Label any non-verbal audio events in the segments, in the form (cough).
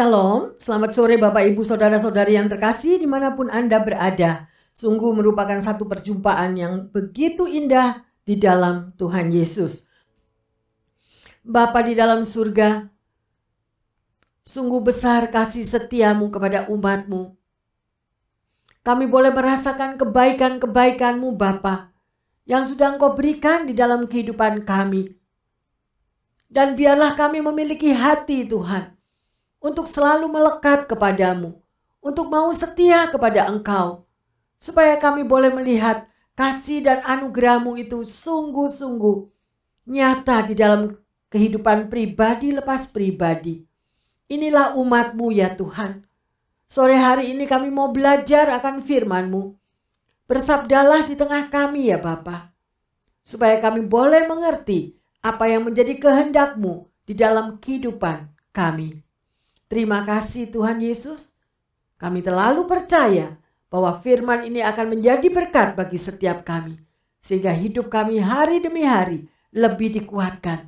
Shalom, selamat sore Bapak Ibu Saudara-saudari yang terkasih di mana pun Anda berada. Sungguh merupakan satu perjumpaan yang begitu indah di dalam Tuhan Yesus. Bapa di dalam surga, sungguh besar kasih setiamu kepada umatmu. Kami boleh merasakan kebaikan-kebaikanmu Bapa yang sudah engkau berikan di dalam kehidupan kami. Dan biarlah kami memiliki hati Tuhan untuk selalu melekat kepadamu, untuk mau setia kepada Engkau, supaya kami boleh melihat kasih dan anugerahmu itu sungguh-sungguh nyata di dalam kehidupan pribadi lepas pribadi. Inilah umatmu ya Tuhan. Sore hari ini kami mau belajar akan firmanmu. Bersabdalah di tengah kami ya Bapa. Supaya kami boleh mengerti apa yang menjadi kehendakmu di dalam kehidupan kami. Terima kasih Tuhan Yesus. Kami terlalu percaya bahwa firman ini akan menjadi berkat bagi setiap kami. Sehingga hidup kami hari demi hari lebih dikuatkan.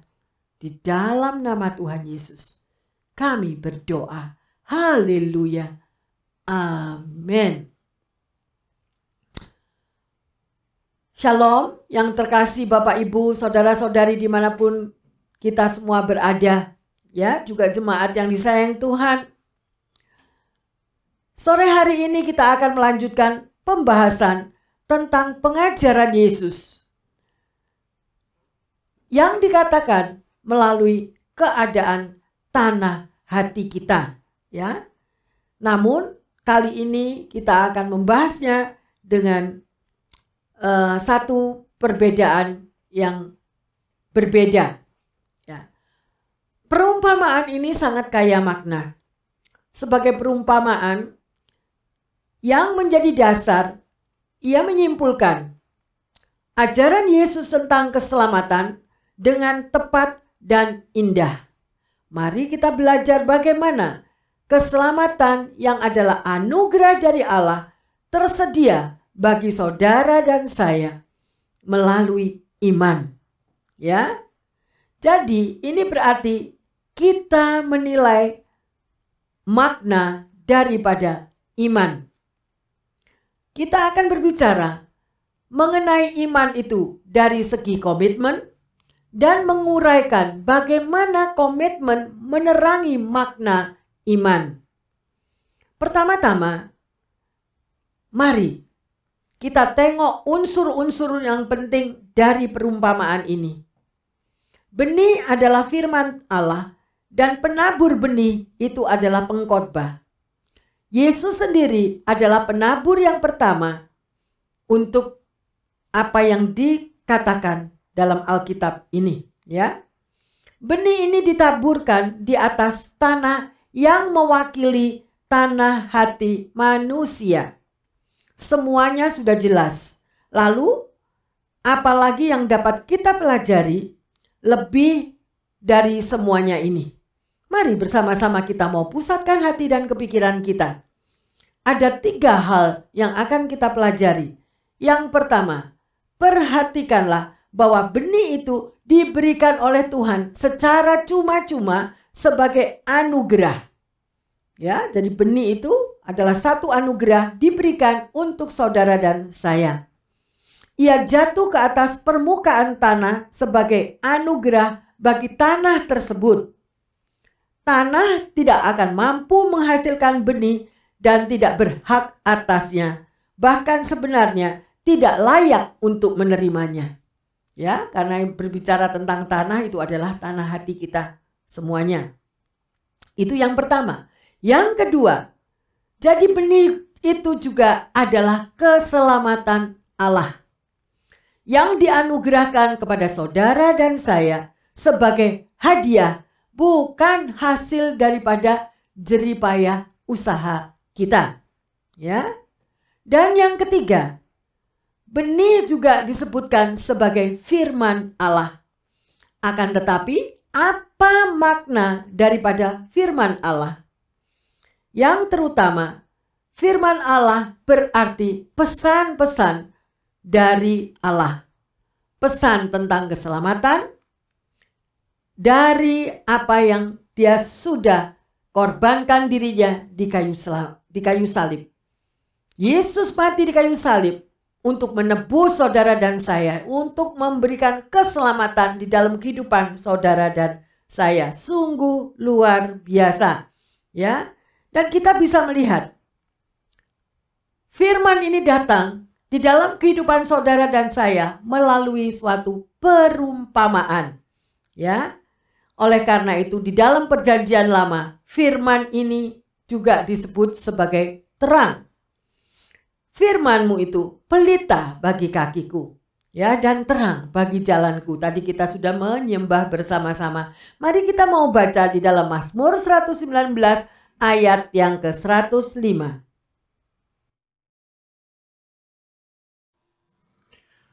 Di dalam nama Tuhan Yesus. Kami berdoa. Haleluya. Amin. Shalom yang terkasih Bapak Ibu, Saudara-saudari di mana pun kita semua berada ya juga jemaat yang disayang Tuhan. Sore hari ini kita akan melanjutkan pembahasan tentang pengajaran Yesus yang dikatakan melalui keadaan tanah hati kita, ya. Namun kali ini kita akan membahasnya dengan uh, satu perbedaan yang berbeda Perumpamaan ini sangat kaya makna. Sebagai perumpamaan yang menjadi dasar, ia menyimpulkan ajaran Yesus tentang keselamatan dengan tepat dan indah. Mari kita belajar bagaimana keselamatan yang adalah anugerah dari Allah tersedia bagi saudara dan saya melalui iman. Ya. Jadi, ini berarti kita menilai makna daripada iman. Kita akan berbicara mengenai iman itu dari segi komitmen dan menguraikan bagaimana komitmen menerangi makna iman. Pertama-tama, mari kita tengok unsur-unsur yang penting dari perumpamaan ini. Benih adalah firman Allah dan penabur benih itu adalah pengkhotbah. Yesus sendiri adalah penabur yang pertama untuk apa yang dikatakan dalam Alkitab ini, ya. Benih ini ditaburkan di atas tanah yang mewakili tanah hati manusia. Semuanya sudah jelas. Lalu, apalagi yang dapat kita pelajari lebih dari semuanya ini? Mari bersama-sama kita mau pusatkan hati dan kepikiran kita. Ada tiga hal yang akan kita pelajari. Yang pertama, perhatikanlah bahwa benih itu diberikan oleh Tuhan secara cuma-cuma sebagai anugerah. Ya, jadi benih itu adalah satu anugerah diberikan untuk saudara dan saya. Ia jatuh ke atas permukaan tanah sebagai anugerah bagi tanah tersebut tanah tidak akan mampu menghasilkan benih dan tidak berhak atasnya. Bahkan sebenarnya tidak layak untuk menerimanya. Ya, karena berbicara tentang tanah itu adalah tanah hati kita semuanya. Itu yang pertama. Yang kedua, jadi benih itu juga adalah keselamatan Allah yang dianugerahkan kepada saudara dan saya sebagai hadiah bukan hasil daripada jeripayah usaha kita. Ya. Dan yang ketiga, benih juga disebutkan sebagai firman Allah. Akan tetapi, apa makna daripada firman Allah? Yang terutama, firman Allah berarti pesan-pesan dari Allah. Pesan tentang keselamatan, dari apa yang dia sudah korbankan dirinya di kayu, di kayu salib. Yesus mati di kayu salib untuk menebus saudara dan saya, untuk memberikan keselamatan di dalam kehidupan saudara dan saya. Sungguh luar biasa. Ya. Dan kita bisa melihat firman ini datang di dalam kehidupan saudara dan saya melalui suatu perumpamaan. Ya. Oleh karena itu di dalam perjanjian lama firman ini juga disebut sebagai terang. Firmanmu itu pelita bagi kakiku ya dan terang bagi jalanku. Tadi kita sudah menyembah bersama-sama. Mari kita mau baca di dalam Mazmur 119 ayat yang ke-105.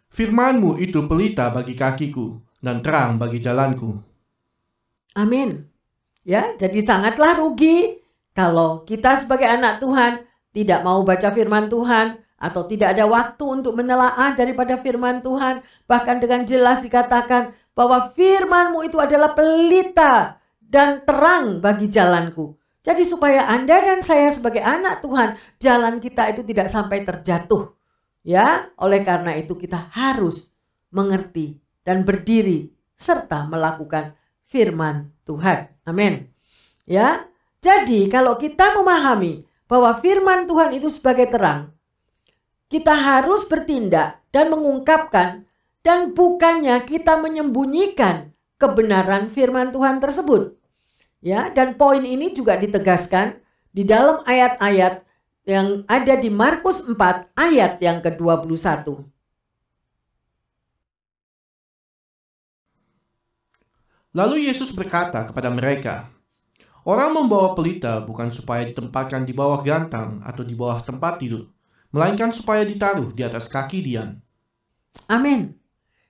Firmanmu itu pelita bagi kakiku dan terang bagi jalanku. Amin. Ya, jadi sangatlah rugi kalau kita sebagai anak Tuhan tidak mau baca firman Tuhan atau tidak ada waktu untuk menelaah daripada firman Tuhan, bahkan dengan jelas dikatakan bahwa firmanmu itu adalah pelita dan terang bagi jalanku. Jadi supaya Anda dan saya sebagai anak Tuhan, jalan kita itu tidak sampai terjatuh. Ya, oleh karena itu kita harus mengerti dan berdiri serta melakukan firman Tuhan. Amin. Ya. Jadi kalau kita memahami bahwa firman Tuhan itu sebagai terang, kita harus bertindak dan mengungkapkan dan bukannya kita menyembunyikan kebenaran firman Tuhan tersebut. Ya, dan poin ini juga ditegaskan di dalam ayat-ayat yang ada di Markus 4 ayat yang ke-21. Lalu Yesus berkata kepada mereka, Orang membawa pelita bukan supaya ditempatkan di bawah gantang atau di bawah tempat tidur, melainkan supaya ditaruh di atas kaki Dian. Amin.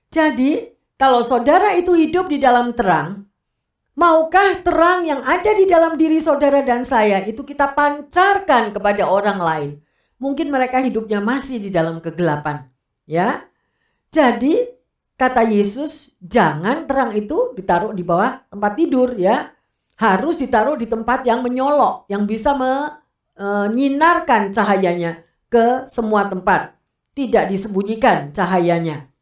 Jadi, kalau saudara itu hidup di dalam terang, maukah terang yang ada di dalam diri saudara dan saya itu kita pancarkan kepada orang lain? Mungkin mereka hidupnya masih di dalam kegelapan, ya. Jadi, kata Yesus, jangan terang itu ditaruh di bawah tempat tidur ya. Harus ditaruh di tempat yang menyolok, yang bisa menyinarkan e, cahayanya ke semua tempat. Tidak disembunyikan cahayanya.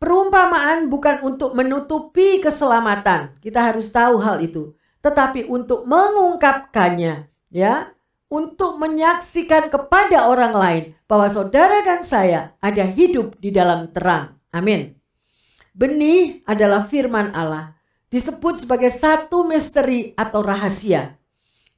Perumpamaan bukan untuk menutupi keselamatan. Kita harus tahu hal itu. Tetapi untuk mengungkapkannya. ya Untuk menyaksikan kepada orang lain bahwa saudara dan saya ada hidup di dalam terang. Amin. Benih adalah firman Allah. Disebut sebagai satu misteri atau rahasia.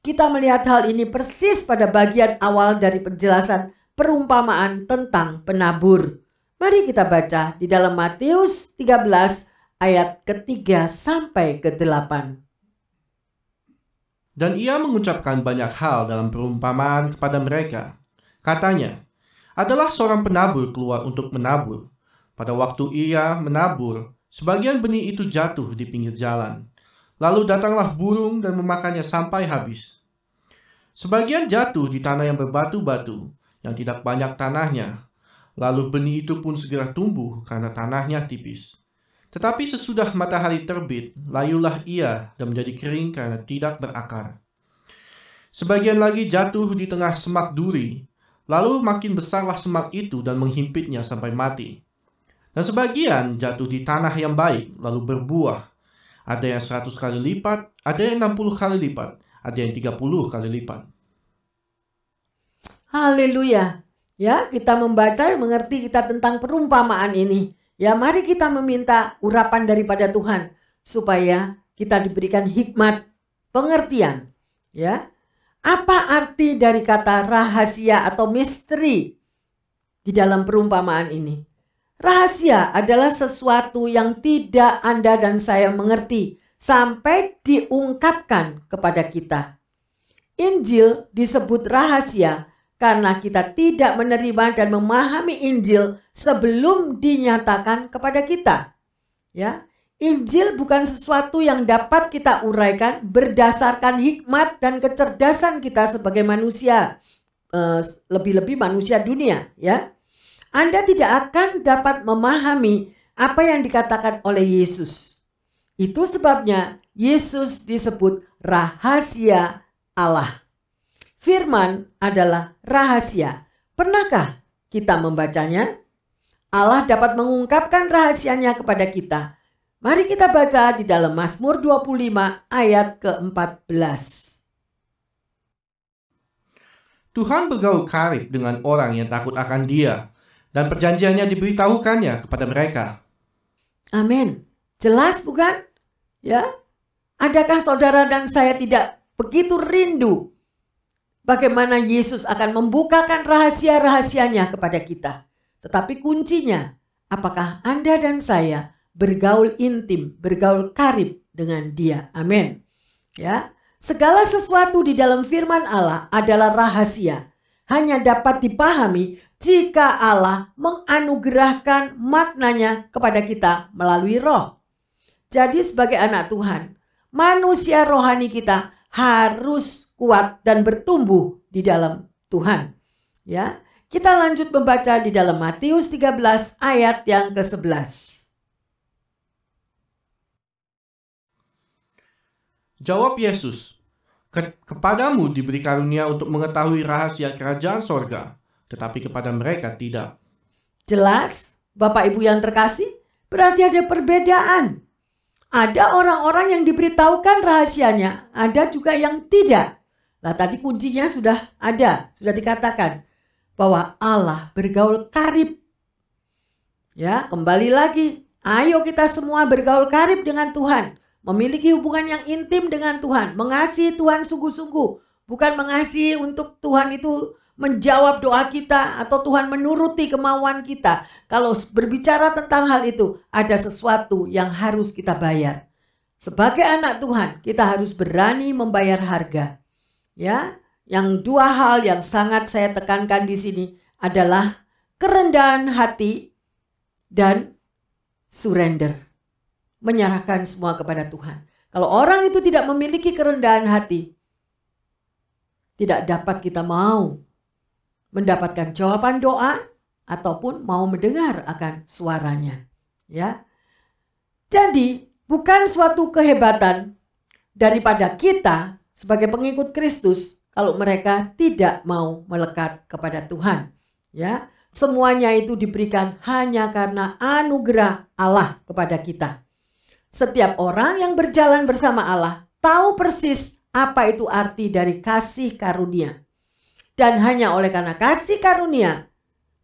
Kita melihat hal ini persis pada bagian awal dari penjelasan perumpamaan tentang penabur. Mari kita baca di dalam Matius 13 ayat ketiga sampai ke-8. Dan ia mengucapkan banyak hal dalam perumpamaan kepada mereka. Katanya, adalah seorang penabur keluar untuk menabur. Pada waktu ia menabur, sebagian benih itu jatuh di pinggir jalan. Lalu datanglah burung dan memakannya sampai habis. Sebagian jatuh di tanah yang berbatu-batu, yang tidak banyak tanahnya. Lalu benih itu pun segera tumbuh karena tanahnya tipis. Tetapi sesudah matahari terbit, layulah ia dan menjadi kering karena tidak berakar. Sebagian lagi jatuh di tengah semak duri, lalu makin besarlah semak itu dan menghimpitnya sampai mati. Dan sebagian jatuh di tanah yang baik, lalu berbuah. Ada yang 100 kali lipat, ada yang 60 kali lipat, ada yang 30 kali lipat. Haleluya. Ya, kita membaca mengerti kita tentang perumpamaan ini. Ya, mari kita meminta urapan daripada Tuhan supaya kita diberikan hikmat pengertian. Ya. Apa arti dari kata rahasia atau misteri di dalam perumpamaan ini? Rahasia adalah sesuatu yang tidak Anda dan saya mengerti sampai diungkapkan kepada kita. Injil disebut rahasia karena kita tidak menerima dan memahami Injil sebelum dinyatakan kepada kita. Ya, Injil bukan sesuatu yang dapat kita uraikan berdasarkan hikmat dan kecerdasan kita sebagai manusia, eh, lebih-lebih manusia dunia, ya. Anda tidak akan dapat memahami apa yang dikatakan oleh Yesus. Itu sebabnya Yesus disebut rahasia Allah. Firman adalah rahasia. Pernahkah kita membacanya? Allah dapat mengungkapkan rahasianya kepada kita. Mari kita baca di dalam Mazmur 25 ayat ke-14. Tuhan bergaul karib dengan orang yang takut akan dia, dan perjanjiannya diberitahukannya kepada mereka. Amin. Jelas bukan? Ya. Adakah saudara dan saya tidak begitu rindu bagaimana Yesus akan membukakan rahasia-rahasianya kepada kita? Tetapi kuncinya, apakah Anda dan saya bergaul intim, bergaul karib dengan Dia? Amin. Ya. Segala sesuatu di dalam firman Allah adalah rahasia. Hanya dapat dipahami jika Allah menganugerahkan maknanya kepada kita melalui roh. Jadi sebagai anak Tuhan, manusia rohani kita harus kuat dan bertumbuh di dalam Tuhan. Ya. Kita lanjut membaca di dalam Matius 13 ayat yang ke-11. Jawab Yesus, Ke kepadamu diberi karunia untuk mengetahui rahasia kerajaan sorga, tetapi kepada mereka tidak. Jelas, Bapak Ibu yang terkasih, berarti ada perbedaan ada orang-orang yang diberitahukan rahasianya, ada juga yang tidak. Nah tadi kuncinya sudah ada, sudah dikatakan bahwa Allah bergaul karib. Ya, kembali lagi, ayo kita semua bergaul karib dengan Tuhan, memiliki hubungan yang intim dengan Tuhan, mengasihi Tuhan sungguh-sungguh, bukan mengasihi untuk Tuhan itu menjawab doa kita atau Tuhan menuruti kemauan kita. Kalau berbicara tentang hal itu, ada sesuatu yang harus kita bayar. Sebagai anak Tuhan, kita harus berani membayar harga. Ya, yang dua hal yang sangat saya tekankan di sini adalah kerendahan hati dan surrender. Menyerahkan semua kepada Tuhan. Kalau orang itu tidak memiliki kerendahan hati, tidak dapat kita mau mendapatkan jawaban doa ataupun mau mendengar akan suaranya. Ya. Jadi, bukan suatu kehebatan daripada kita sebagai pengikut Kristus kalau mereka tidak mau melekat kepada Tuhan. Ya, semuanya itu diberikan hanya karena anugerah Allah kepada kita. Setiap orang yang berjalan bersama Allah tahu persis apa itu arti dari kasih karunia. Dan hanya oleh karena kasih karunia,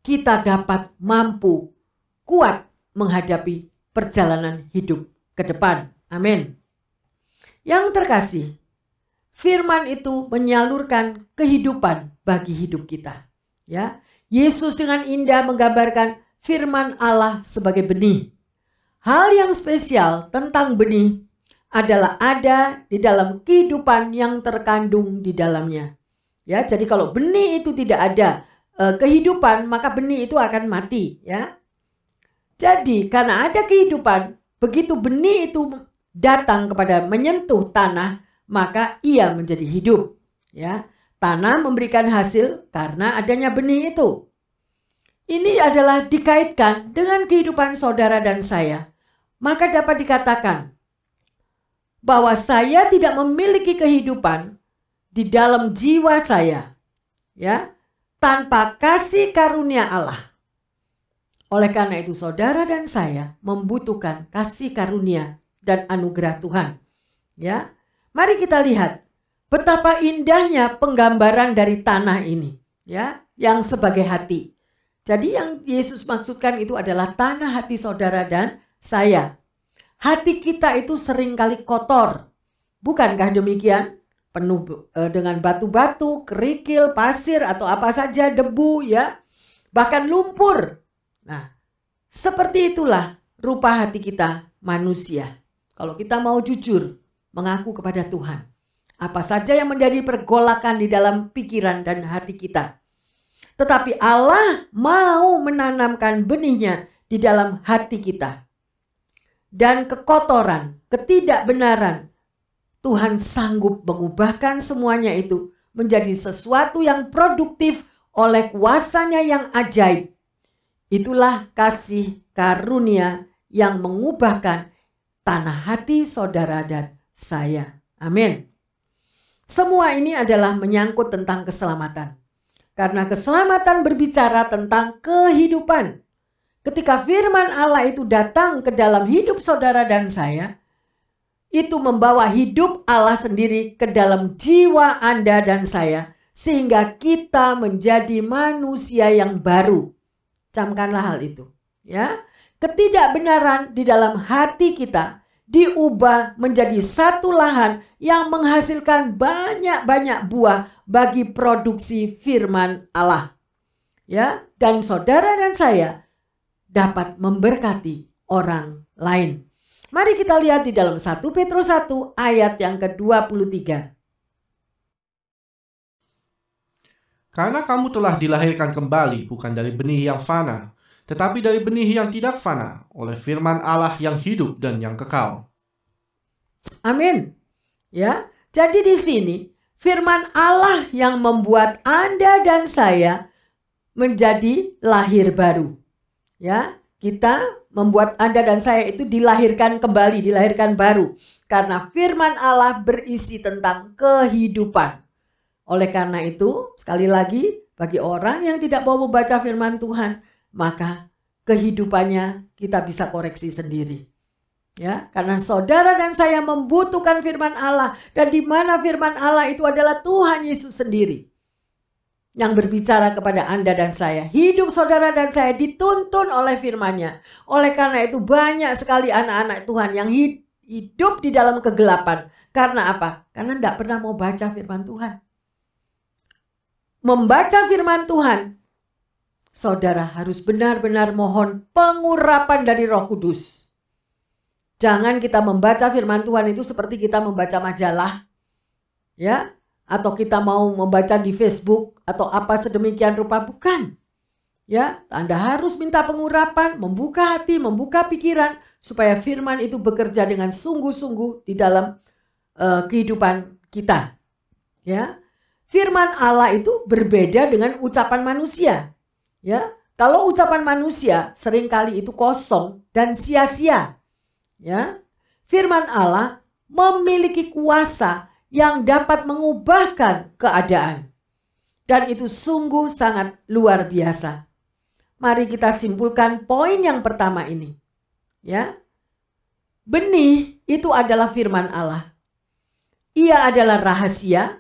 kita dapat mampu kuat menghadapi perjalanan hidup ke depan. Amin. Yang terkasih, firman itu menyalurkan kehidupan bagi hidup kita. Ya, Yesus dengan indah menggambarkan firman Allah sebagai benih. Hal yang spesial tentang benih adalah ada di dalam kehidupan yang terkandung di dalamnya. Ya, jadi kalau benih itu tidak ada uh, kehidupan, maka benih itu akan mati, ya. Jadi karena ada kehidupan, begitu benih itu datang kepada menyentuh tanah, maka ia menjadi hidup, ya. Tanah memberikan hasil karena adanya benih itu. Ini adalah dikaitkan dengan kehidupan saudara dan saya. Maka dapat dikatakan bahwa saya tidak memiliki kehidupan di dalam jiwa saya ya tanpa kasih karunia Allah. Oleh karena itu saudara dan saya membutuhkan kasih karunia dan anugerah Tuhan. Ya. Mari kita lihat betapa indahnya penggambaran dari tanah ini, ya, yang sebagai hati. Jadi yang Yesus maksudkan itu adalah tanah hati saudara dan saya. Hati kita itu sering kali kotor. Bukankah demikian? Penuh uh, dengan batu-batu, kerikil, pasir atau apa saja debu ya, bahkan lumpur. Nah, seperti itulah rupa hati kita manusia. Kalau kita mau jujur mengaku kepada Tuhan, apa saja yang menjadi pergolakan di dalam pikiran dan hati kita. Tetapi Allah mau menanamkan benihnya di dalam hati kita. Dan kekotoran, ketidakbenaran, Tuhan sanggup mengubahkan semuanya itu menjadi sesuatu yang produktif oleh kuasanya yang ajaib. Itulah kasih karunia yang mengubahkan tanah hati saudara dan saya. Amin. Semua ini adalah menyangkut tentang keselamatan. Karena keselamatan berbicara tentang kehidupan. Ketika firman Allah itu datang ke dalam hidup saudara dan saya, itu membawa hidup Allah sendiri ke dalam jiwa Anda dan saya sehingga kita menjadi manusia yang baru. Camkanlah hal itu, ya. Ketidakbenaran di dalam hati kita diubah menjadi satu lahan yang menghasilkan banyak-banyak buah bagi produksi firman Allah. Ya, dan saudara dan saya dapat memberkati orang lain. Mari kita lihat di dalam 1 Petrus 1 ayat yang ke-23. Karena kamu telah dilahirkan kembali bukan dari benih yang fana, tetapi dari benih yang tidak fana oleh firman Allah yang hidup dan yang kekal. Amin. Ya. Jadi di sini firman Allah yang membuat Anda dan saya menjadi lahir baru. Ya, kita membuat Anda dan saya itu dilahirkan kembali, dilahirkan baru karena firman Allah berisi tentang kehidupan. Oleh karena itu, sekali lagi, bagi orang yang tidak mau membaca firman Tuhan, maka kehidupannya kita bisa koreksi sendiri. Ya, karena saudara dan saya membutuhkan firman Allah dan di mana firman Allah itu adalah Tuhan Yesus sendiri yang berbicara kepada Anda dan saya. Hidup saudara dan saya dituntun oleh firman-Nya. Oleh karena itu banyak sekali anak-anak Tuhan yang hidup di dalam kegelapan. Karena apa? Karena tidak pernah mau baca firman Tuhan membaca firman Tuhan, saudara harus benar-benar mohon pengurapan dari Roh Kudus. Jangan kita membaca firman Tuhan itu seperti kita membaca majalah, ya, atau kita mau membaca di Facebook atau apa sedemikian rupa bukan. Ya, Anda harus minta pengurapan, membuka hati, membuka pikiran supaya firman itu bekerja dengan sungguh-sungguh di dalam uh, kehidupan kita. Ya, firman Allah itu berbeda dengan ucapan manusia. Ya, kalau ucapan manusia sering kali itu kosong dan sia-sia. Ya. Firman Allah memiliki kuasa yang dapat mengubahkan keadaan. Dan itu sungguh sangat luar biasa. Mari kita simpulkan poin yang pertama ini. Ya. Benih itu adalah firman Allah. Ia adalah rahasia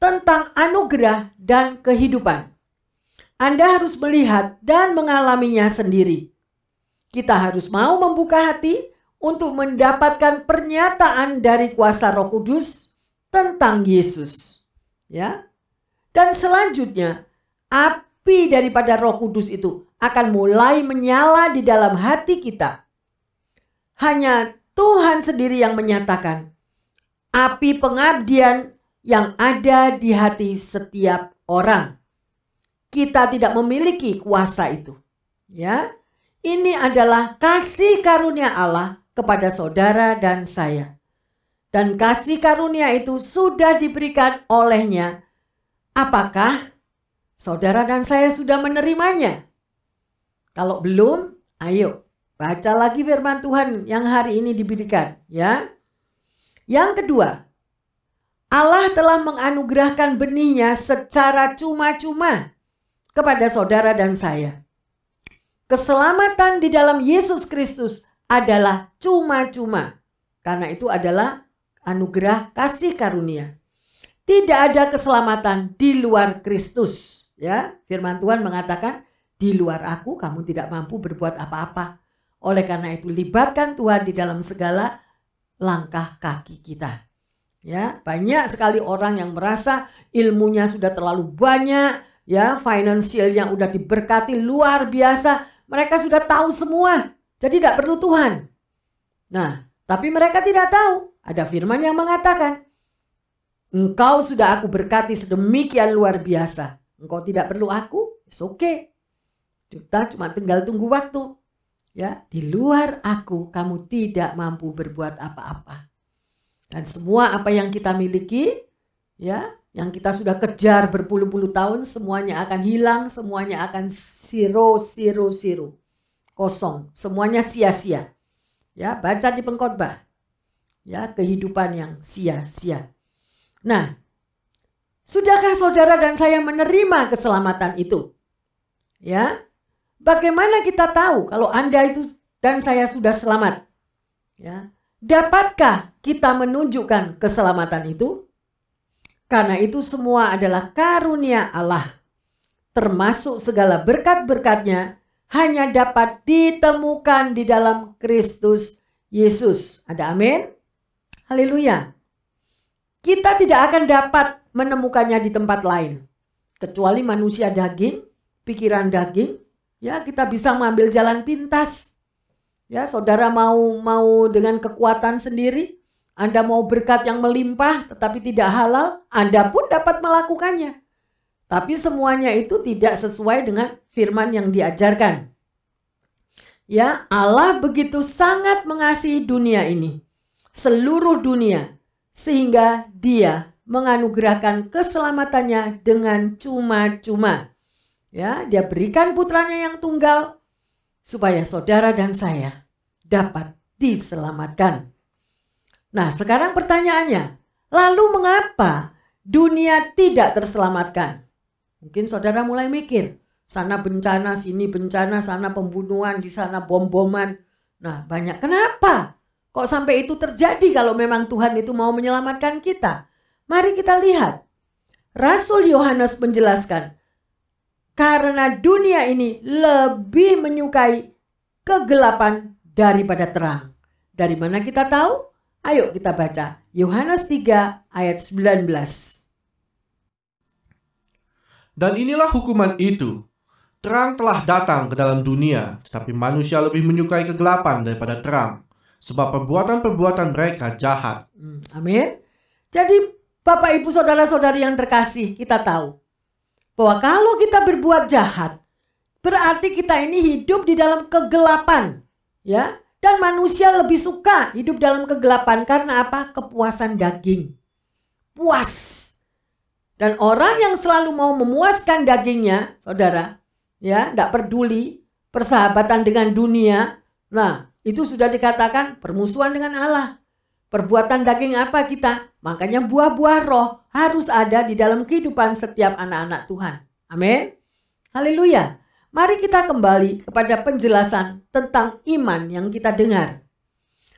tentang anugerah dan kehidupan. Anda harus melihat dan mengalaminya sendiri. Kita harus mau membuka hati untuk mendapatkan pernyataan dari kuasa Roh Kudus tentang Yesus. Ya. Dan selanjutnya, api daripada Roh Kudus itu akan mulai menyala di dalam hati kita. Hanya Tuhan sendiri yang menyatakan api pengabdian yang ada di hati setiap orang. Kita tidak memiliki kuasa itu. Ya. Ini adalah kasih karunia Allah kepada saudara dan saya. Dan kasih karunia itu sudah diberikan olehnya. Apakah saudara dan saya sudah menerimanya? Kalau belum, ayo baca lagi firman Tuhan yang hari ini diberikan, ya. Yang kedua, Allah telah menganugerahkan benihnya secara cuma-cuma kepada saudara dan saya. Keselamatan di dalam Yesus Kristus adalah cuma-cuma. Karena itu adalah anugerah kasih karunia. Tidak ada keselamatan di luar Kristus. Ya, firman Tuhan mengatakan, di luar aku kamu tidak mampu berbuat apa-apa. Oleh karena itu libatkan Tuhan di dalam segala langkah kaki kita. Ya, banyak sekali orang yang merasa ilmunya sudah terlalu banyak, ya, finansial yang udah diberkati luar biasa. Mereka sudah tahu semua, jadi tidak perlu Tuhan. Nah, tapi mereka tidak tahu. Ada firman yang mengatakan, Engkau sudah aku berkati sedemikian luar biasa. Engkau tidak perlu aku, it's okay. Kita cuma tinggal tunggu waktu. Ya, di luar aku kamu tidak mampu berbuat apa-apa. Dan semua apa yang kita miliki, ya, yang kita sudah kejar berpuluh-puluh tahun, semuanya akan hilang, semuanya akan zero, zero, zero. Kosong, semuanya sia-sia. Ya, baca di pengkhotbah. Ya, kehidupan yang sia-sia. Nah, sudahkah saudara dan saya menerima keselamatan itu? Ya. Bagaimana kita tahu kalau Anda itu dan saya sudah selamat? Ya. Dapatkah kita menunjukkan keselamatan itu? Karena itu semua adalah karunia Allah. Termasuk segala berkat-berkatnya hanya dapat ditemukan di dalam Kristus Yesus. Ada amin? Haleluya. Kita tidak akan dapat menemukannya di tempat lain. Kecuali manusia daging, pikiran daging, ya kita bisa mengambil jalan pintas. Ya, saudara mau mau dengan kekuatan sendiri, Anda mau berkat yang melimpah tetapi tidak halal, Anda pun dapat melakukannya. Tapi semuanya itu tidak sesuai dengan firman yang diajarkan. Ya, Allah begitu sangat mengasihi dunia ini, seluruh dunia, sehingga Dia menganugerahkan keselamatannya dengan cuma-cuma. Ya, Dia berikan putranya yang tunggal supaya saudara dan saya dapat diselamatkan. Nah, sekarang pertanyaannya, lalu mengapa dunia tidak terselamatkan? Mungkin saudara mulai mikir, sana bencana, sini bencana, sana pembunuhan, di sana bom-boman. Nah, banyak. Kenapa? Kok sampai itu terjadi kalau memang Tuhan itu mau menyelamatkan kita? Mari kita lihat. Rasul Yohanes menjelaskan, karena dunia ini lebih menyukai kegelapan daripada terang. Dari mana kita tahu? Ayo kita baca Yohanes 3 ayat 19. Dan inilah hukuman itu. Terang telah datang ke dalam dunia, tetapi manusia lebih menyukai kegelapan daripada terang, sebab perbuatan-perbuatan mereka jahat. Hmm, amin. Jadi Bapak Ibu Saudara-saudari yang terkasih, kita tahu bahwa kalau kita berbuat jahat, berarti kita ini hidup di dalam kegelapan, ya. Dan manusia lebih suka hidup dalam kegelapan karena apa? Kepuasan daging. Puas. Dan orang yang selalu mau memuaskan dagingnya, saudara, ya, tidak peduli persahabatan dengan dunia. Nah, itu sudah dikatakan permusuhan dengan Allah. Perbuatan daging apa kita? Makanya buah-buah roh harus ada di dalam kehidupan setiap anak-anak Tuhan. Amin. Haleluya. Mari kita kembali kepada penjelasan tentang iman yang kita dengar.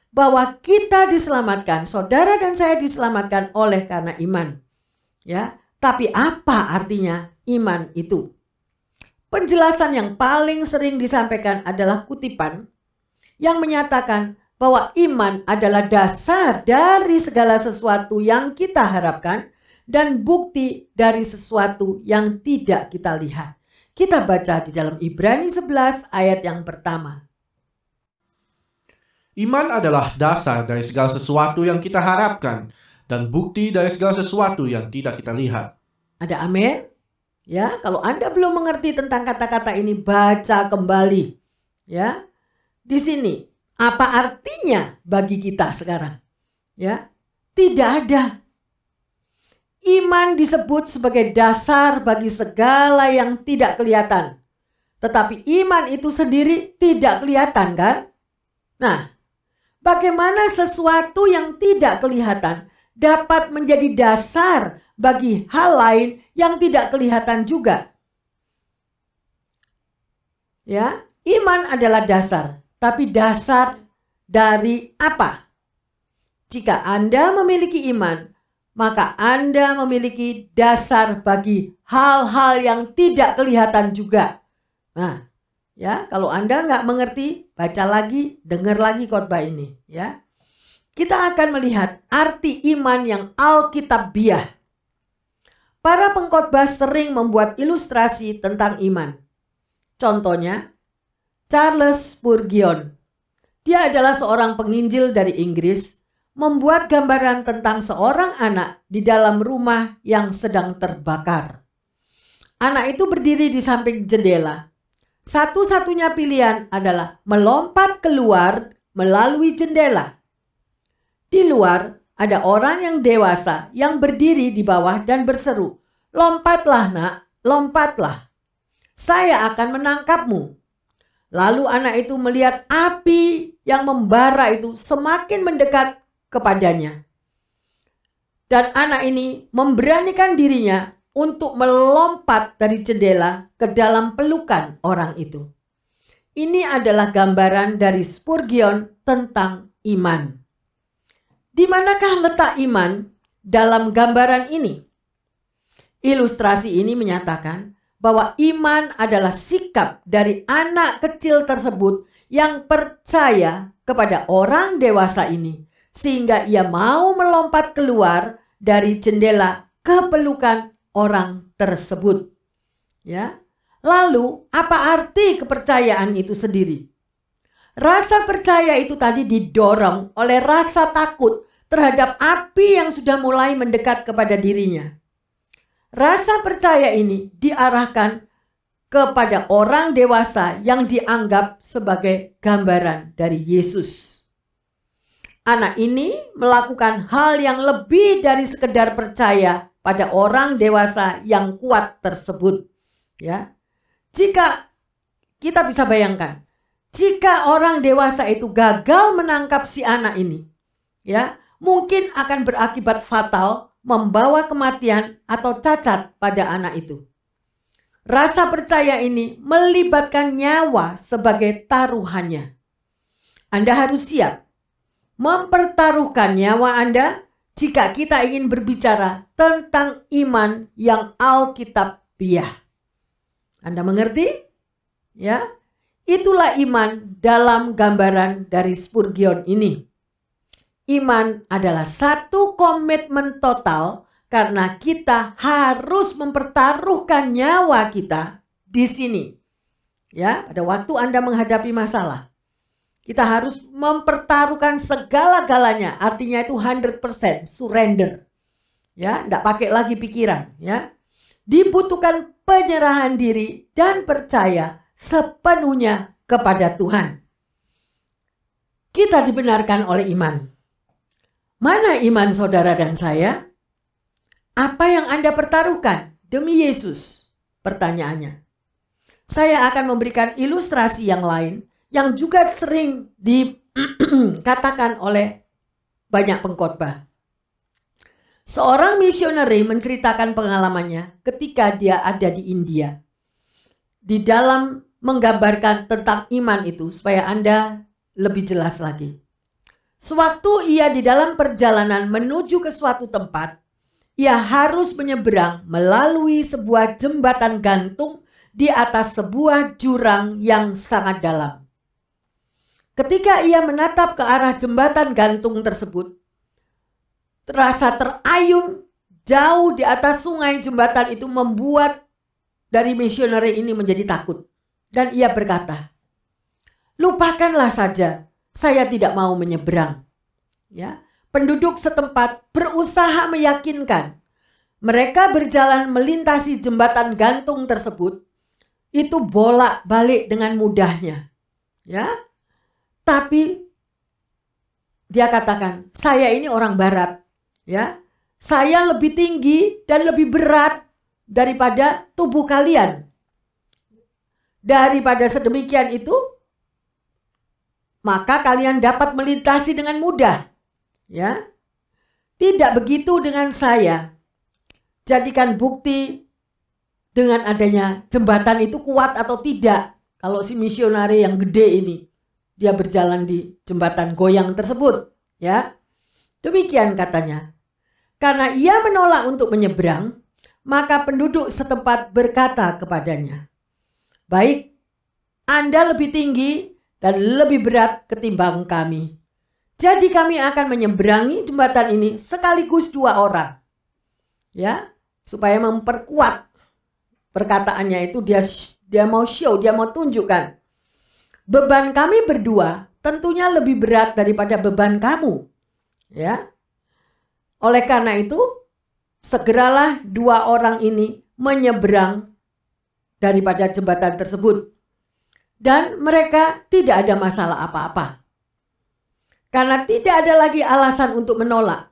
Bahwa kita diselamatkan, saudara dan saya diselamatkan oleh karena iman. Ya, tapi apa artinya iman itu? Penjelasan yang paling sering disampaikan adalah kutipan yang menyatakan bahwa iman adalah dasar dari segala sesuatu yang kita harapkan dan bukti dari sesuatu yang tidak kita lihat. Kita baca di dalam Ibrani 11 ayat yang pertama. Iman adalah dasar dari segala sesuatu yang kita harapkan dan bukti dari segala sesuatu yang tidak kita lihat. Ada amin? Ya, kalau Anda belum mengerti tentang kata-kata ini, baca kembali. Ya. Di sini, apa artinya bagi kita sekarang? Ya. Tidak ada. Iman disebut sebagai dasar bagi segala yang tidak kelihatan. Tetapi iman itu sendiri tidak kelihatan kan? Nah, bagaimana sesuatu yang tidak kelihatan dapat menjadi dasar bagi hal lain yang tidak kelihatan juga. Ya, iman adalah dasar, tapi dasar dari apa? Jika Anda memiliki iman, maka Anda memiliki dasar bagi hal-hal yang tidak kelihatan juga. Nah, ya, kalau Anda nggak mengerti, baca lagi, dengar lagi khotbah ini, ya. Kita akan melihat arti iman yang alkitabiah Para pengkhotbah sering membuat ilustrasi tentang iman. Contohnya, Charles Spurgeon. Dia adalah seorang penginjil dari Inggris, membuat gambaran tentang seorang anak di dalam rumah yang sedang terbakar. Anak itu berdiri di samping jendela. Satu-satunya pilihan adalah melompat keluar melalui jendela. Di luar, ada orang yang dewasa yang berdiri di bawah dan berseru, "Lompatlah, Nak, lompatlah. Saya akan menangkapmu." Lalu anak itu melihat api yang membara itu semakin mendekat kepadanya. Dan anak ini memberanikan dirinya untuk melompat dari jendela ke dalam pelukan orang itu. Ini adalah gambaran dari Spurgeon tentang iman. Di manakah letak iman dalam gambaran ini? Ilustrasi ini menyatakan bahwa iman adalah sikap dari anak kecil tersebut yang percaya kepada orang dewasa ini sehingga ia mau melompat keluar dari jendela ke pelukan orang tersebut. Ya. Lalu, apa arti kepercayaan itu sendiri? Rasa percaya itu tadi didorong oleh rasa takut terhadap api yang sudah mulai mendekat kepada dirinya. Rasa percaya ini diarahkan kepada orang dewasa yang dianggap sebagai gambaran dari Yesus. Anak ini melakukan hal yang lebih dari sekedar percaya pada orang dewasa yang kuat tersebut. Ya. Jika kita bisa bayangkan, jika orang dewasa itu gagal menangkap si anak ini, ya, mungkin akan berakibat fatal membawa kematian atau cacat pada anak itu. Rasa percaya ini melibatkan nyawa sebagai taruhannya. Anda harus siap mempertaruhkan nyawa Anda jika kita ingin berbicara tentang iman yang Alkitabiah. Anda mengerti? Ya, itulah iman dalam gambaran dari Spurgeon ini. Iman adalah satu komitmen total karena kita harus mempertaruhkan nyawa kita di sini. Ya, pada waktu Anda menghadapi masalah, kita harus mempertaruhkan segala-galanya. Artinya itu 100% surrender. Ya, tidak pakai lagi pikiran, ya. Dibutuhkan penyerahan diri dan percaya sepenuhnya kepada Tuhan. Kita dibenarkan oleh iman. Mana iman saudara dan saya? Apa yang Anda pertaruhkan demi Yesus? Pertanyaannya. Saya akan memberikan ilustrasi yang lain yang juga sering dikatakan (clears throat) oleh banyak pengkhotbah. Seorang misioneri menceritakan pengalamannya ketika dia ada di India. Di dalam menggambarkan tentang iman itu supaya Anda lebih jelas lagi. Sewaktu ia di dalam perjalanan menuju ke suatu tempat, ia harus menyeberang melalui sebuah jembatan gantung di atas sebuah jurang yang sangat dalam. Ketika ia menatap ke arah jembatan gantung tersebut, terasa terayun jauh di atas sungai jembatan itu membuat dari misioneri ini menjadi takut. Dan ia berkata, lupakanlah saja saya tidak mau menyeberang. Ya, penduduk setempat berusaha meyakinkan mereka berjalan melintasi jembatan gantung tersebut itu bolak-balik dengan mudahnya. Ya. Tapi dia katakan, "Saya ini orang barat." Ya. Saya lebih tinggi dan lebih berat daripada tubuh kalian. Daripada sedemikian itu, maka kalian dapat melintasi dengan mudah. Ya. Tidak begitu dengan saya. Jadikan bukti dengan adanya jembatan itu kuat atau tidak. Kalau si misionari yang gede ini dia berjalan di jembatan goyang tersebut, ya. Demikian katanya. Karena ia menolak untuk menyeberang, maka penduduk setempat berkata kepadanya, "Baik, Anda lebih tinggi dan lebih berat ketimbang kami. Jadi kami akan menyeberangi jembatan ini sekaligus dua orang. Ya, supaya memperkuat perkataannya itu dia dia mau show, dia mau tunjukkan. Beban kami berdua tentunya lebih berat daripada beban kamu. Ya. Oleh karena itu, segeralah dua orang ini menyeberang daripada jembatan tersebut dan mereka tidak ada masalah apa-apa. Karena tidak ada lagi alasan untuk menolak,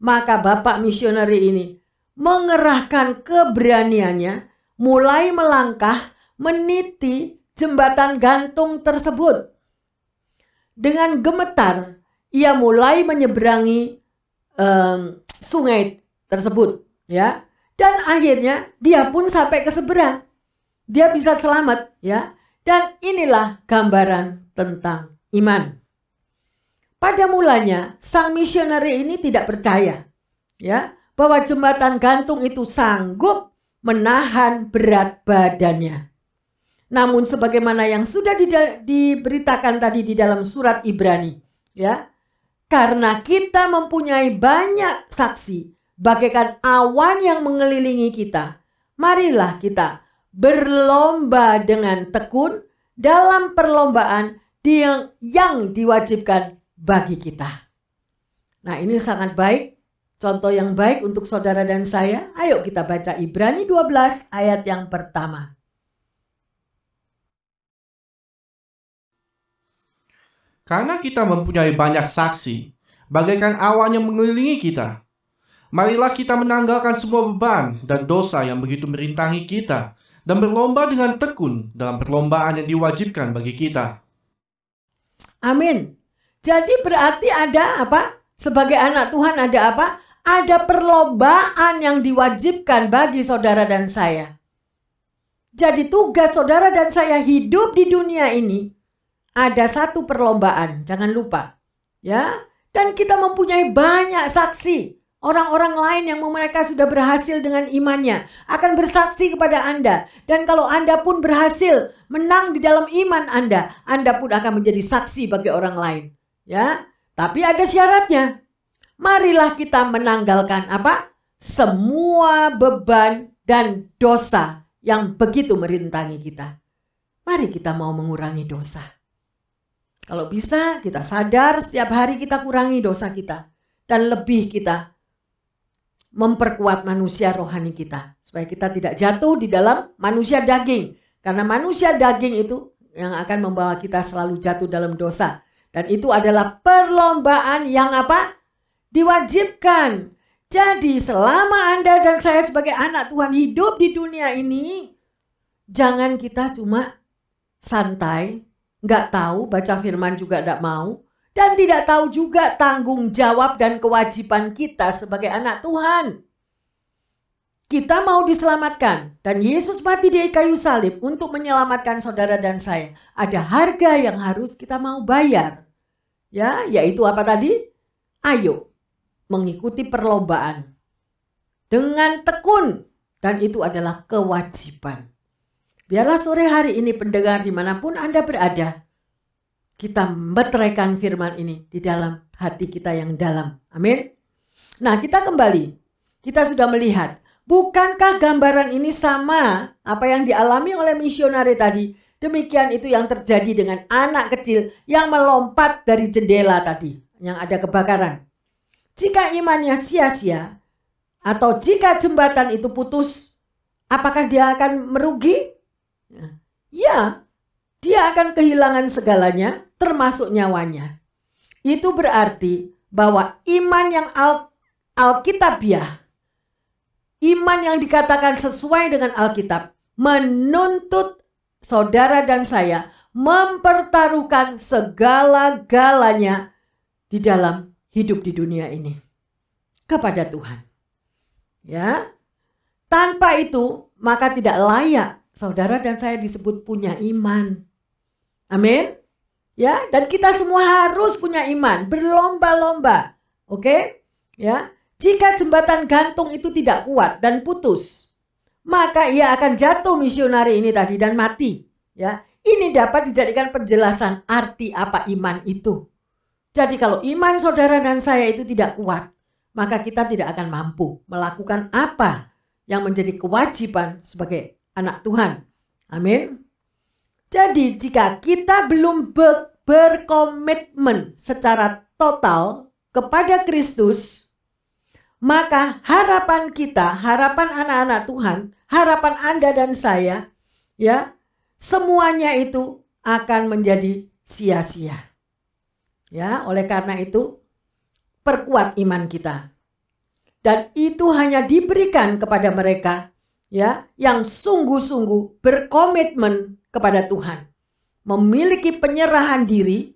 maka Bapak misioneri ini mengerahkan keberaniannya mulai melangkah meniti jembatan gantung tersebut. Dengan gemetar, ia mulai menyeberangi um, sungai tersebut, ya. Dan akhirnya dia pun sampai ke seberang. Dia bisa selamat, ya. Dan inilah gambaran tentang iman. Pada mulanya, sang misioneri ini tidak percaya, ya, bahwa jembatan gantung itu sanggup menahan berat badannya. Namun sebagaimana yang sudah di, diberitakan tadi di dalam surat Ibrani, ya. Karena kita mempunyai banyak saksi bagaikan awan yang mengelilingi kita. Marilah kita berlomba dengan tekun dalam perlombaan yang, yang diwajibkan bagi kita. Nah ini sangat baik, contoh yang baik untuk saudara dan saya. Ayo kita baca Ibrani 12 ayat yang pertama. Karena kita mempunyai banyak saksi, bagaikan awan yang mengelilingi kita. Marilah kita menanggalkan semua beban dan dosa yang begitu merintangi kita, dan berlomba dengan tekun dalam perlombaan yang diwajibkan bagi kita. Amin. Jadi berarti ada apa? Sebagai anak Tuhan ada apa? Ada perlombaan yang diwajibkan bagi saudara dan saya. Jadi tugas saudara dan saya hidup di dunia ini ada satu perlombaan, jangan lupa. Ya, dan kita mempunyai banyak saksi. Orang-orang lain yang mereka sudah berhasil dengan imannya akan bersaksi kepada Anda. Dan kalau Anda pun berhasil menang di dalam iman Anda, Anda pun akan menjadi saksi bagi orang lain. Ya, tapi ada syaratnya. Marilah kita menanggalkan apa? Semua beban dan dosa yang begitu merintangi kita. Mari kita mau mengurangi dosa. Kalau bisa kita sadar setiap hari kita kurangi dosa kita. Dan lebih kita memperkuat manusia rohani kita. Supaya kita tidak jatuh di dalam manusia daging. Karena manusia daging itu yang akan membawa kita selalu jatuh dalam dosa. Dan itu adalah perlombaan yang apa? Diwajibkan. Jadi selama Anda dan saya sebagai anak Tuhan hidup di dunia ini, jangan kita cuma santai, nggak tahu, baca firman juga nggak mau, dan tidak tahu juga tanggung jawab dan kewajiban kita sebagai anak Tuhan. Kita mau diselamatkan dan Yesus mati di kayu salib untuk menyelamatkan saudara dan saya. Ada harga yang harus kita mau bayar. Ya, yaitu apa tadi? Ayo mengikuti perlombaan dengan tekun dan itu adalah kewajiban. Biarlah sore hari ini pendengar di mana pun Anda berada, kita meteraikan firman ini di dalam hati kita yang dalam. Amin. Nah kita kembali, kita sudah melihat, bukankah gambaran ini sama apa yang dialami oleh misionari tadi? Demikian itu yang terjadi dengan anak kecil yang melompat dari jendela tadi, yang ada kebakaran. Jika imannya sia-sia, atau jika jembatan itu putus, apakah dia akan merugi? Ya, dia akan kehilangan segalanya, termasuk nyawanya. Itu berarti bahwa iman yang al Alkitabiah, iman yang dikatakan sesuai dengan Alkitab, menuntut saudara dan saya mempertaruhkan segala-galanya di dalam hidup di dunia ini kepada Tuhan. Ya. Tanpa itu maka tidak layak saudara dan saya disebut punya iman. Amin. Ya, dan kita semua harus punya iman, berlomba-lomba. Oke? Ya. Jika jembatan gantung itu tidak kuat dan putus, maka ia akan jatuh misionari ini tadi dan mati. Ya. Ini dapat dijadikan penjelasan arti apa iman itu. Jadi kalau iman saudara dan saya itu tidak kuat, maka kita tidak akan mampu melakukan apa yang menjadi kewajiban sebagai anak Tuhan. Amin. Jadi jika kita belum ber berkomitmen secara total kepada Kristus, maka harapan kita, harapan anak-anak Tuhan, harapan Anda dan saya, ya, semuanya itu akan menjadi sia-sia. Ya, oleh karena itu perkuat iman kita. Dan itu hanya diberikan kepada mereka ya yang sungguh-sungguh berkomitmen kepada Tuhan, memiliki penyerahan diri,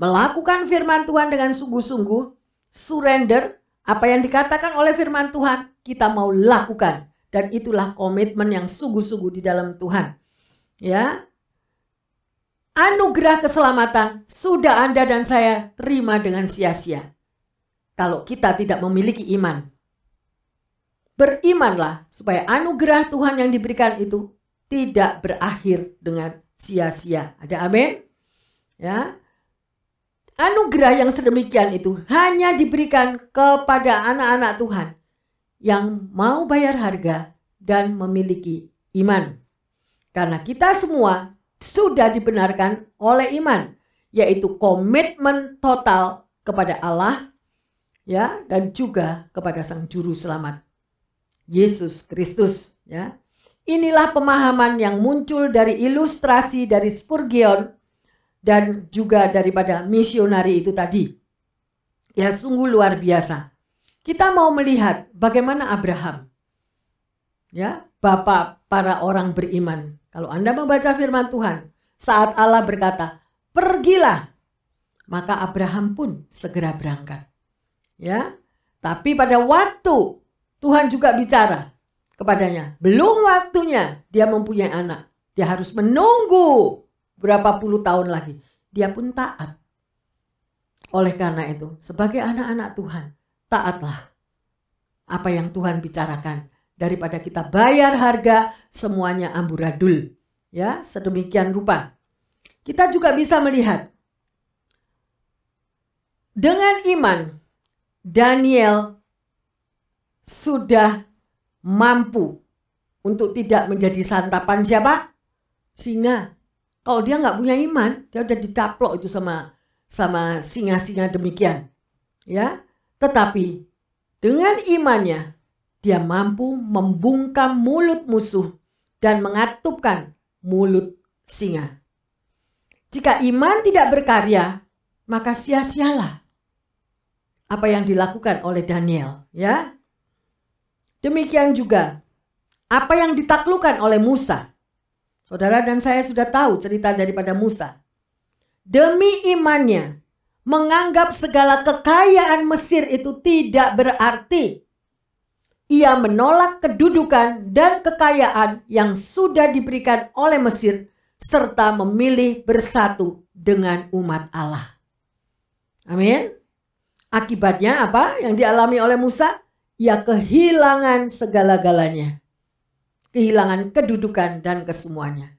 melakukan firman Tuhan dengan sungguh-sungguh, surrender, apa yang dikatakan oleh firman Tuhan, kita mau lakukan. Dan itulah komitmen yang sungguh-sungguh di dalam Tuhan. Ya, anugerah keselamatan sudah Anda dan saya terima dengan sia-sia. Kalau kita tidak memiliki iman. Berimanlah supaya anugerah Tuhan yang diberikan itu tidak berakhir dengan sia-sia. Ada amin? Ya. Anugerah yang sedemikian itu hanya diberikan kepada anak-anak Tuhan yang mau bayar harga dan memiliki iman. Karena kita semua sudah dibenarkan oleh iman, yaitu komitmen total kepada Allah ya dan juga kepada sang juru selamat Yesus Kristus ya. Inilah pemahaman yang muncul dari ilustrasi dari Spurgeon dan juga daripada misionari itu tadi. Ya sungguh luar biasa. Kita mau melihat bagaimana Abraham ya, bapak para orang beriman kalau Anda membaca firman Tuhan, saat Allah berkata, "Pergilah," maka Abraham pun segera berangkat. Ya. Tapi pada waktu Tuhan juga bicara kepadanya, belum waktunya dia mempunyai anak. Dia harus menunggu berapa puluh tahun lagi. Dia pun taat. Oleh karena itu, sebagai anak-anak Tuhan, taatlah apa yang Tuhan bicarakan daripada kita bayar harga semuanya amburadul. Ya, sedemikian rupa. Kita juga bisa melihat dengan iman Daniel sudah mampu untuk tidak menjadi santapan siapa? Singa. Kalau dia nggak punya iman, dia udah dicaplok itu sama sama singa-singa demikian. Ya, tetapi dengan imannya dia mampu membungkam mulut musuh dan mengatupkan mulut singa. Jika iman tidak berkarya, maka sia-sialah apa yang dilakukan oleh Daniel, ya. Demikian juga apa yang ditaklukkan oleh Musa. Saudara dan saya sudah tahu cerita daripada Musa. Demi imannya, menganggap segala kekayaan Mesir itu tidak berarti ia menolak kedudukan dan kekayaan yang sudah diberikan oleh Mesir serta memilih bersatu dengan umat Allah. Amin. Akibatnya apa yang dialami oleh Musa? Ia kehilangan segala-galanya. Kehilangan kedudukan dan kesemuanya.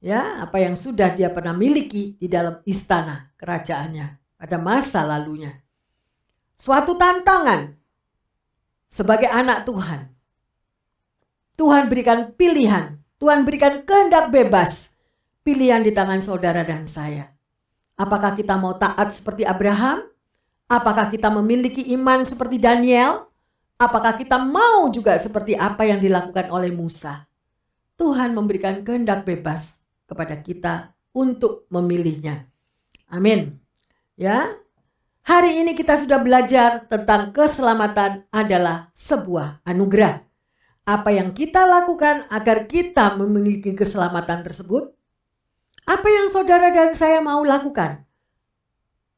Ya, apa yang sudah dia pernah miliki di dalam istana kerajaannya pada masa lalunya. Suatu tantangan sebagai anak Tuhan. Tuhan berikan pilihan, Tuhan berikan kehendak bebas, pilihan di tangan saudara dan saya. Apakah kita mau taat seperti Abraham? Apakah kita memiliki iman seperti Daniel? Apakah kita mau juga seperti apa yang dilakukan oleh Musa? Tuhan memberikan kehendak bebas kepada kita untuk memilihnya. Amin. Ya, Hari ini kita sudah belajar tentang keselamatan adalah sebuah anugerah. Apa yang kita lakukan agar kita memiliki keselamatan tersebut? Apa yang saudara dan saya mau lakukan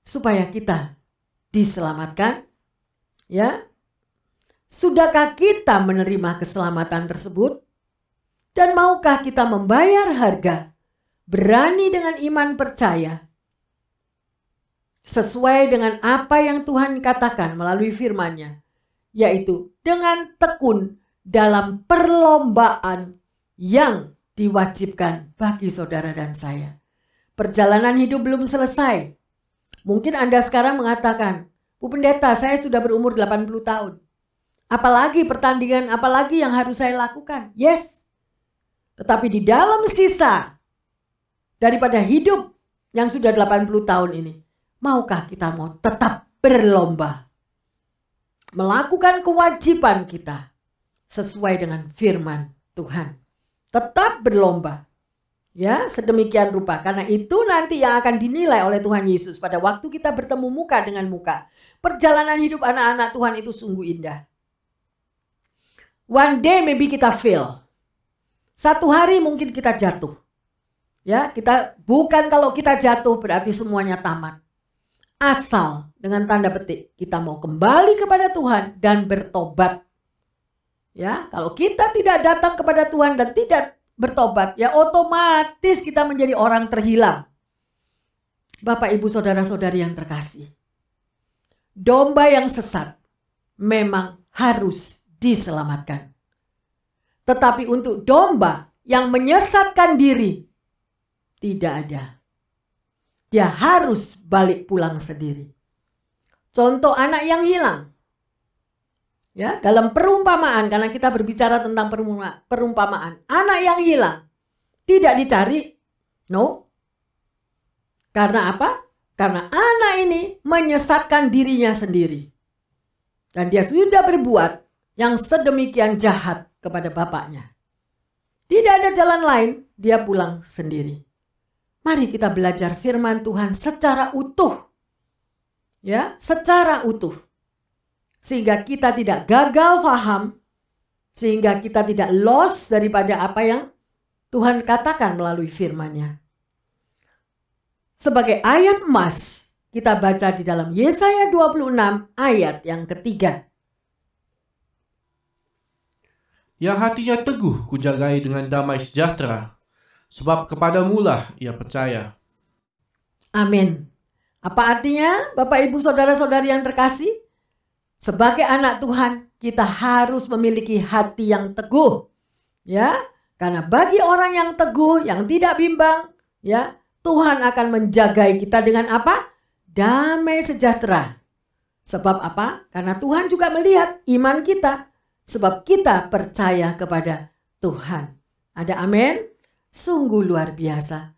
supaya kita diselamatkan? Ya. Sudahkah kita menerima keselamatan tersebut? Dan maukah kita membayar harga? Berani dengan iman percaya sesuai dengan apa yang Tuhan katakan melalui firman-Nya, yaitu dengan tekun dalam perlombaan yang diwajibkan bagi saudara dan saya. Perjalanan hidup belum selesai. Mungkin Anda sekarang mengatakan, Bu Pendeta, saya sudah berumur 80 tahun. Apalagi pertandingan, apalagi yang harus saya lakukan? Yes. Tetapi di dalam sisa daripada hidup yang sudah 80 tahun ini, Maukah kita mau tetap berlomba? Melakukan kewajiban kita sesuai dengan firman Tuhan. Tetap berlomba. Ya, sedemikian rupa. Karena itu nanti yang akan dinilai oleh Tuhan Yesus pada waktu kita bertemu muka dengan muka. Perjalanan hidup anak-anak Tuhan itu sungguh indah. One day maybe kita fail. Satu hari mungkin kita jatuh. Ya, kita bukan kalau kita jatuh berarti semuanya tamat. Asal dengan tanda petik kita mau kembali kepada Tuhan dan bertobat. Ya, kalau kita tidak datang kepada Tuhan dan tidak bertobat, ya otomatis kita menjadi orang terhilang. Bapak, Ibu, saudara-saudari yang terkasih. Domba yang sesat memang harus diselamatkan. Tetapi untuk domba yang menyesatkan diri tidak ada. Dia harus balik pulang sendiri. Contoh anak yang hilang. Ya, dalam perumpamaan karena kita berbicara tentang perumpamaan, anak yang hilang tidak dicari. No. Karena apa? Karena anak ini menyesatkan dirinya sendiri. Dan dia sudah berbuat yang sedemikian jahat kepada bapaknya. Tidak ada jalan lain, dia pulang sendiri. Mari kita belajar firman Tuhan secara utuh. Ya, secara utuh. Sehingga kita tidak gagal paham, sehingga kita tidak loss daripada apa yang Tuhan katakan melalui firman-Nya. Sebagai ayat emas, kita baca di dalam Yesaya 26 ayat yang ketiga. Yang hatinya teguh kujagai dengan damai sejahtera, sebab kepadamulah ia percaya. Amin. Apa artinya Bapak Ibu Saudara-saudari yang terkasih? Sebagai anak Tuhan, kita harus memiliki hati yang teguh. Ya, karena bagi orang yang teguh, yang tidak bimbang, ya, Tuhan akan menjagai kita dengan apa? Damai sejahtera. Sebab apa? Karena Tuhan juga melihat iman kita. Sebab kita percaya kepada Tuhan. Ada amin? sungguh luar biasa.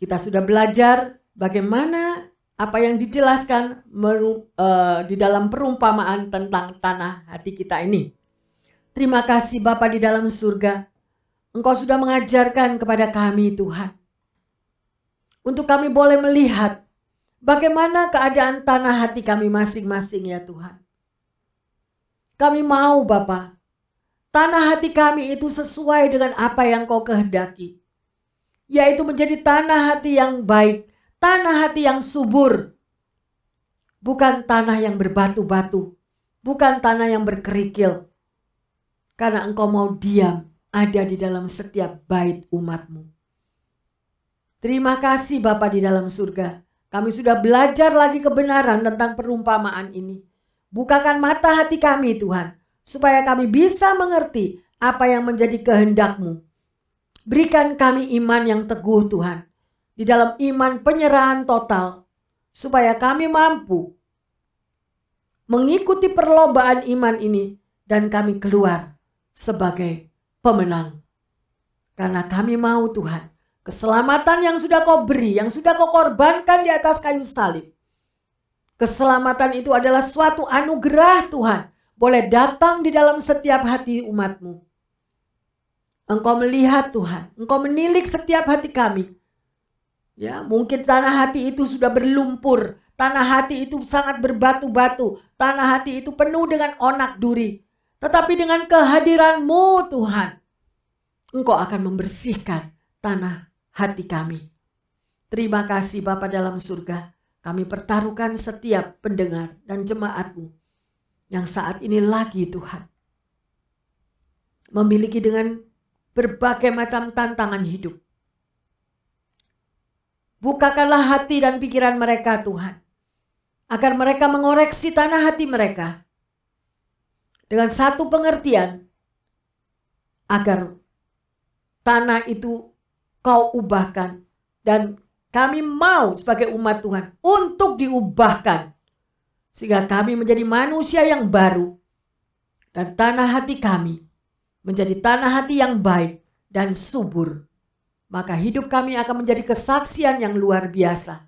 Kita sudah belajar bagaimana apa yang dijelaskan uh, di dalam perumpamaan tentang tanah hati kita ini. Terima kasih Bapa di dalam surga. Engkau sudah mengajarkan kepada kami Tuhan. Untuk kami boleh melihat bagaimana keadaan tanah hati kami masing-masing ya Tuhan. Kami mau Bapak Tanah hati kami itu sesuai dengan apa yang kau kehendaki. Yaitu menjadi tanah hati yang baik, tanah hati yang subur. Bukan tanah yang berbatu-batu, bukan tanah yang berkerikil. Karena engkau mau diam ada di dalam setiap bait umatmu. Terima kasih Bapa di dalam surga. Kami sudah belajar lagi kebenaran tentang perumpamaan ini. Bukakan mata hati kami Tuhan supaya kami bisa mengerti apa yang menjadi kehendakmu. Berikan kami iman yang teguh Tuhan, di dalam iman penyerahan total, supaya kami mampu mengikuti perlombaan iman ini dan kami keluar sebagai pemenang. Karena kami mau Tuhan, keselamatan yang sudah kau beri, yang sudah kau korbankan di atas kayu salib. Keselamatan itu adalah suatu anugerah Tuhan boleh datang di dalam setiap hati umatmu. Engkau melihat Tuhan, engkau menilik setiap hati kami. Ya, mungkin tanah hati itu sudah berlumpur, tanah hati itu sangat berbatu-batu, tanah hati itu penuh dengan onak duri. Tetapi dengan kehadiranmu Tuhan, engkau akan membersihkan tanah hati kami. Terima kasih Bapa dalam surga. Kami pertaruhkan setiap pendengar dan jemaatmu yang saat ini lagi Tuhan. Memiliki dengan berbagai macam tantangan hidup. Bukakanlah hati dan pikiran mereka Tuhan. Agar mereka mengoreksi tanah hati mereka. Dengan satu pengertian. Agar tanah itu kau ubahkan. Dan kami mau sebagai umat Tuhan untuk diubahkan sehingga kami menjadi manusia yang baru dan tanah hati kami menjadi tanah hati yang baik dan subur. Maka hidup kami akan menjadi kesaksian yang luar biasa.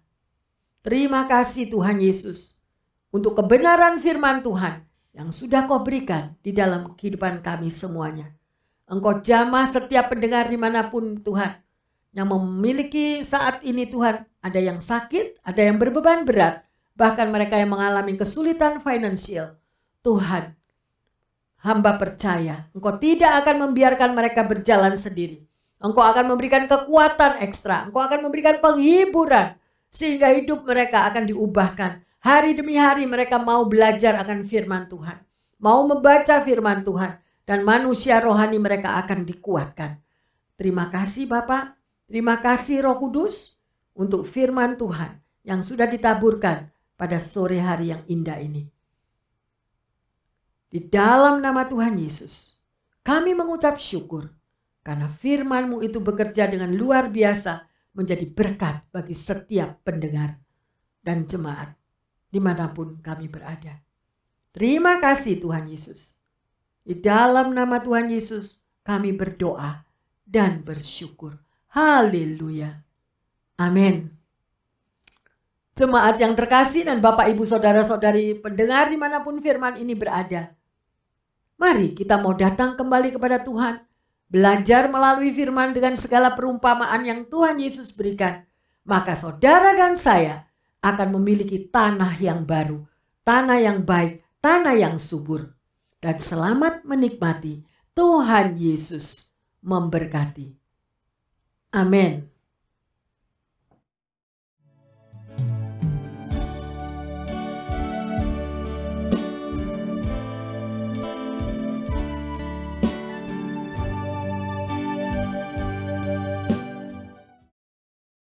Terima kasih Tuhan Yesus untuk kebenaran firman Tuhan yang sudah kau berikan di dalam kehidupan kami semuanya. Engkau jamah setiap pendengar di mana pun Tuhan. Yang memiliki saat ini Tuhan, ada yang sakit, ada yang berbeban berat, bahkan mereka yang mengalami kesulitan finansial. Tuhan, hamba percaya Engkau tidak akan membiarkan mereka berjalan sendiri. Engkau akan memberikan kekuatan ekstra. Engkau akan memberikan penghiburan. Sehingga hidup mereka akan diubahkan. Hari demi hari mereka mau belajar akan firman Tuhan. Mau membaca firman Tuhan. Dan manusia rohani mereka akan dikuatkan. Terima kasih Bapak. Terima kasih Roh Kudus untuk firman Tuhan yang sudah ditaburkan pada sore hari yang indah ini. Di dalam nama Tuhan Yesus, kami mengucap syukur karena firman-Mu itu bekerja dengan luar biasa menjadi berkat bagi setiap pendengar dan jemaat di mana pun kami berada. Terima kasih Tuhan Yesus. Di dalam nama Tuhan Yesus kami berdoa dan bersyukur. Haleluya. Amin. Jemaat yang terkasih dan Bapak Ibu Saudara-saudari pendengar di mana pun firman ini berada. Mari kita mau datang kembali kepada Tuhan belajar melalui firman dengan segala perumpamaan yang Tuhan Yesus berikan, maka saudara dan saya akan memiliki tanah yang baru, tanah yang baik, tanah yang subur. Dan selamat menikmati Tuhan Yesus memberkati. Amin.